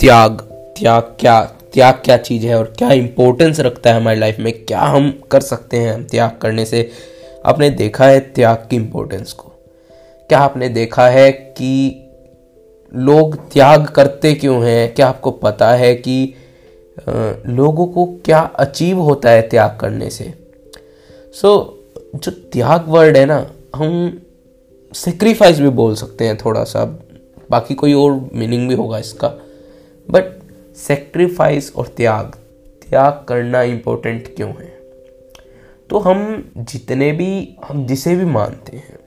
त्याग त्याग क्या त्याग क्या चीज़ है और क्या इम्पोर्टेंस रखता है हमारी लाइफ में? क्या हम कर सकते हैं हम त्याग करने से? आपने देखा है त्याग की इम्पोर्टेंस को। क्या आपने देखा है कि लोग त्याग करते क्यों हैं? क्या आपको पता है कि लोगों को क्या अचीव होता है त्याग करने से? सो so, जो त्याग वर्ड है ना हम सेक्रीफाइस भी बोल सकते हैं थोड़ा सा। बाकी कोई और मीनिंग भी होगा इसका। बट सेक्रीफाइस और त्याग त्याग करना इम्पोर्टेंट क्यों है? तो हम जितने भी, हम जिसे भी मानते हैं,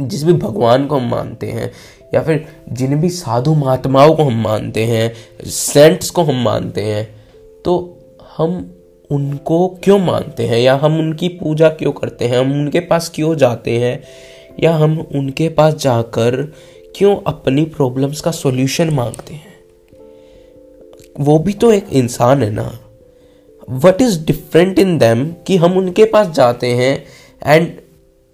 जिस भी भगवान को हम मानते हैं, या फिर जिन भी साधु महात्माओं को हम मानते हैं सेंट्स को हम मानते हैं तो हम उनको क्यों मानते हैं? या हम उनकी पूजा क्यों करते हैं? हम उनके पास क्यों जाते हैं? या हम उनके पास जाकर क्यों अपनी प्रॉब्लम्स का सॉल्यूशन मांगते हैं? वो भी तो एक इंसान है ना? What is different in them कि हम उनके पास जाते हैं एंड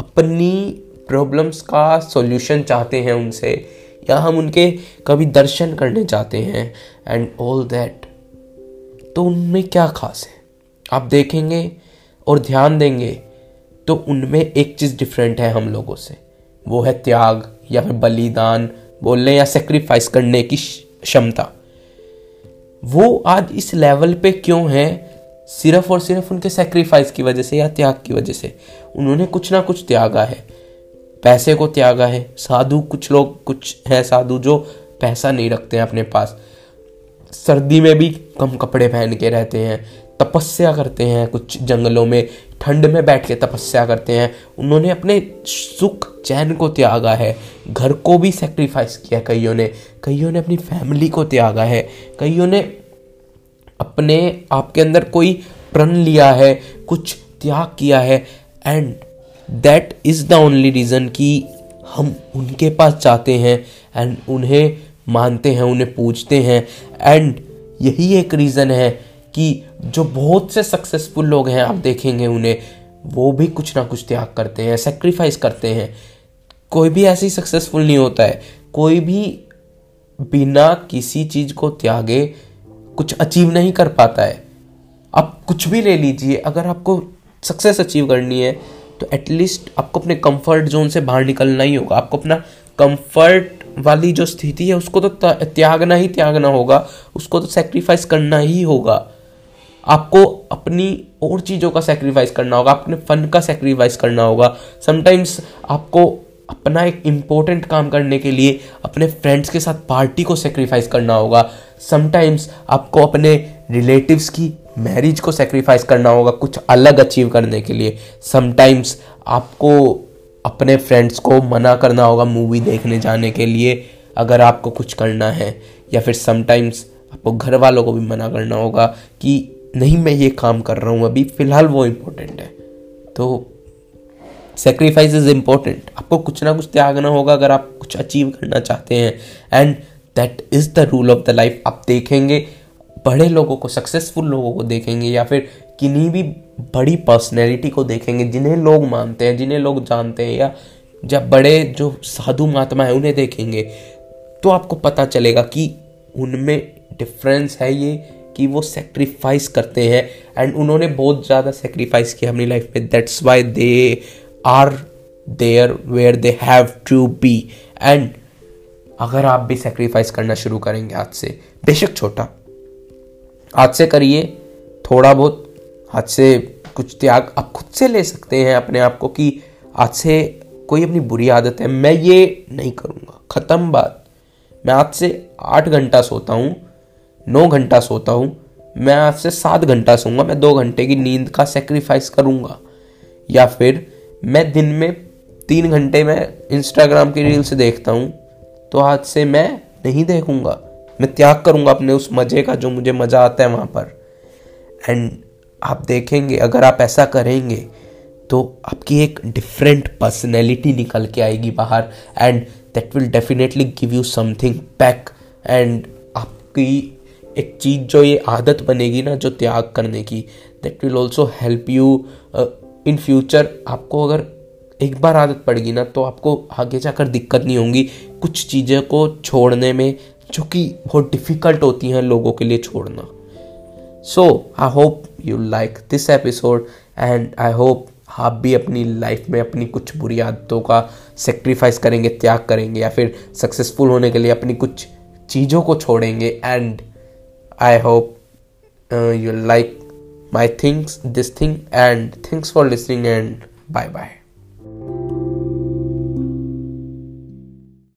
अपनी प्रॉब्लम्स का सॉल्यूशन चाहते हैं उनसे, या हम उनके कभी दर्शन करने जाते हैं एंड ऑल दैट तो उनमें क्या खास है? आप देखेंगे और ध्यान देंगे तो उनमें एक चीज़ डिफरेंट है हम लोगों से। वो है त्याग या फिर बलिदान, बोलने या सेक्रीफाइस करने की क्षमता। वो आज इस लेवल पे क्यों है? सिर्फ़ और सिर्फ़ उनके सेक्रीफाइस की वजह से या त्याग की वजह से? उन्होंने कुछ ना कुछ त्यागा है। पैसे को त्यागा है। साधु कुछ लोग, कुछ हैं साधु जो पैसा नहीं रखते हैं अपने पास। सर्दी में भी कम कपड़े पहन के रहते हैं, तपस्या करते हैं कुछ जंगलों में। ठंड में बैठ के तपस्या करते हैं। उन्होंने अपने सुख चैन को त्यागा है। घर को भी सेक्रीफाइस किया कईयों ने। कईयों ने अपनी फैमिली को त्यागा है। कईयों ने अपने आपके अंदर कोई प्रण लिया है, कुछ त्याग किया है। And that is the only reason कि हम उनके पास जाते हैं एंड उन्हें मानते हैं, उन्हें पूछते हैं। एंड यही एक रीज़न है कि जो बहुत से सक्सेसफुल लोग हैं, आप देखेंगे उन्हें, वो भी कुछ ना कुछ त्याग करते हैं सेक्रीफाइस करते हैं। कोई भी ऐसे सक्सेसफुल नहीं होता है। कोई भी बिना किसी चीज़ को त्यागे कुछ अचीव नहीं कर पाता है। आप कुछ भी ले लीजिए, अगर आपको सक्सेस अचीव करनी है तो एटलीस्ट आपको अपने कंफर्ट जोन से बाहर निकलना ही होगा। आपको अपना कंफर्ट वाली जो स्थिति है, उसको तो त्यागना ही त्यागना होगा, उसको तो सेक्रीफाइस करना ही होगा। आपको अपनी और चीज़ों का सेक्रीफाइस करना होगा, अपने फन का सेक्रीफाइस करना होगा। समटाइम्स आपको अपना एक इम्पोर्टेंट काम करने के लिए अपने फ्रेंड्स के साथ पार्टी को सेक्रीफाइस करना होगा। समटाइम्स आपको अपने रिलेटिव्स की मैरिज को सेक्रीफाइस करना होगा कुछ अलग अचीव करने के लिए। समटाइम्स आपको अपने फ्रेंड्स को मना करना होगा मूवी देखने जाने के लिए, अगर आपको कुछ करना है। या फिर समटाइम्स आपको घर वालों को भी मना करना होगा कि नहीं, मैं ये काम कर रहा हूँ, अभी फ़िलहाल वो इम्पोर्टेंट है। तो सेक्रीफाइस इज़ इम्पोर्टेंट आपको कुछ ना कुछ त्यागना होगा अगर आप कुछ अचीव करना चाहते हैं। And that is the rule of the life आप देखेंगे, बड़े लोगों को सक्सेसफुल लोगों को देखेंगे या फिर किन्हीं भी बड़ी पर्सनैलिटी को देखेंगे, जिन्हें लोग मानते हैं, जिन्हें लोग जानते हैं या जब बड़े जो साधु महात्मा है, उन्हें देखेंगे तो आपको पता चलेगा कि उनमें डिफरेंस है ये कि वो सेक्रीफाइस करते हैं एंड उन्होंने बहुत ज़्यादा सेक्रीफाइस किया अपनी लाइफ में that's why they are there where they have to be and अगर आप भी सेक्रीफाइस करना शुरू करेंगे आज से, बेशक छोटा. आज से करिए थोड़ा बहुत. आज से कुछ त्याग आप खुद से ले सकते हैं अपने आप को कि आज से कोई अपनी बुरी आदत है, मैं ये नहीं करूँगा. ख़त्म बात. मैं आज से आठ घंटा सोता हूँ नौ घंटा सोता हूँ। मैं आज से सात घंटा सोऊँगा। मैं दो घंटे की नींद का सेक्रीफाइस करूँगा। या फिर मैं दिन में तीन घंटे में इंस्टाग्राम की रील्स देखता हूँ तो आज से मैं नहीं देखूँगा। मैं त्याग करूँगा अपने उस मज़े का जो मुझे मज़ा आता है वहाँ पर। एंड आप देखेंगे, अगर आप ऐसा करेंगे तो आपकी एक डिफरेंट पर्सनैलिटी निकल के आएगी बाहर। And that will definitely give you something back and आपकी एक चीज़ जो ये आदत बनेगी ना, जो त्याग करने की that will also help you in future आपको अगर एक बार आदत पड़ गई ना तो आपको आगे जाकर दिक्कत नहीं होगी। कुछ चीज़ें को छोड़ने में, जो कि बहुत डिफ़िकल्ट होती हैं लोगों के लिए छोड़ना। So I hope you like this episode and I hope आप भी अपनी लाइफ में अपनी कुछ बुरी आदतों का सेक्रीफाइस करेंगे, त्याग करेंगे या फिर सक्सेसफुल होने के लिए अपनी कुछ चीज़ों को छोड़ेंगे and I hope uh, you like my things, this thing, and thanks for listening, and bye bye.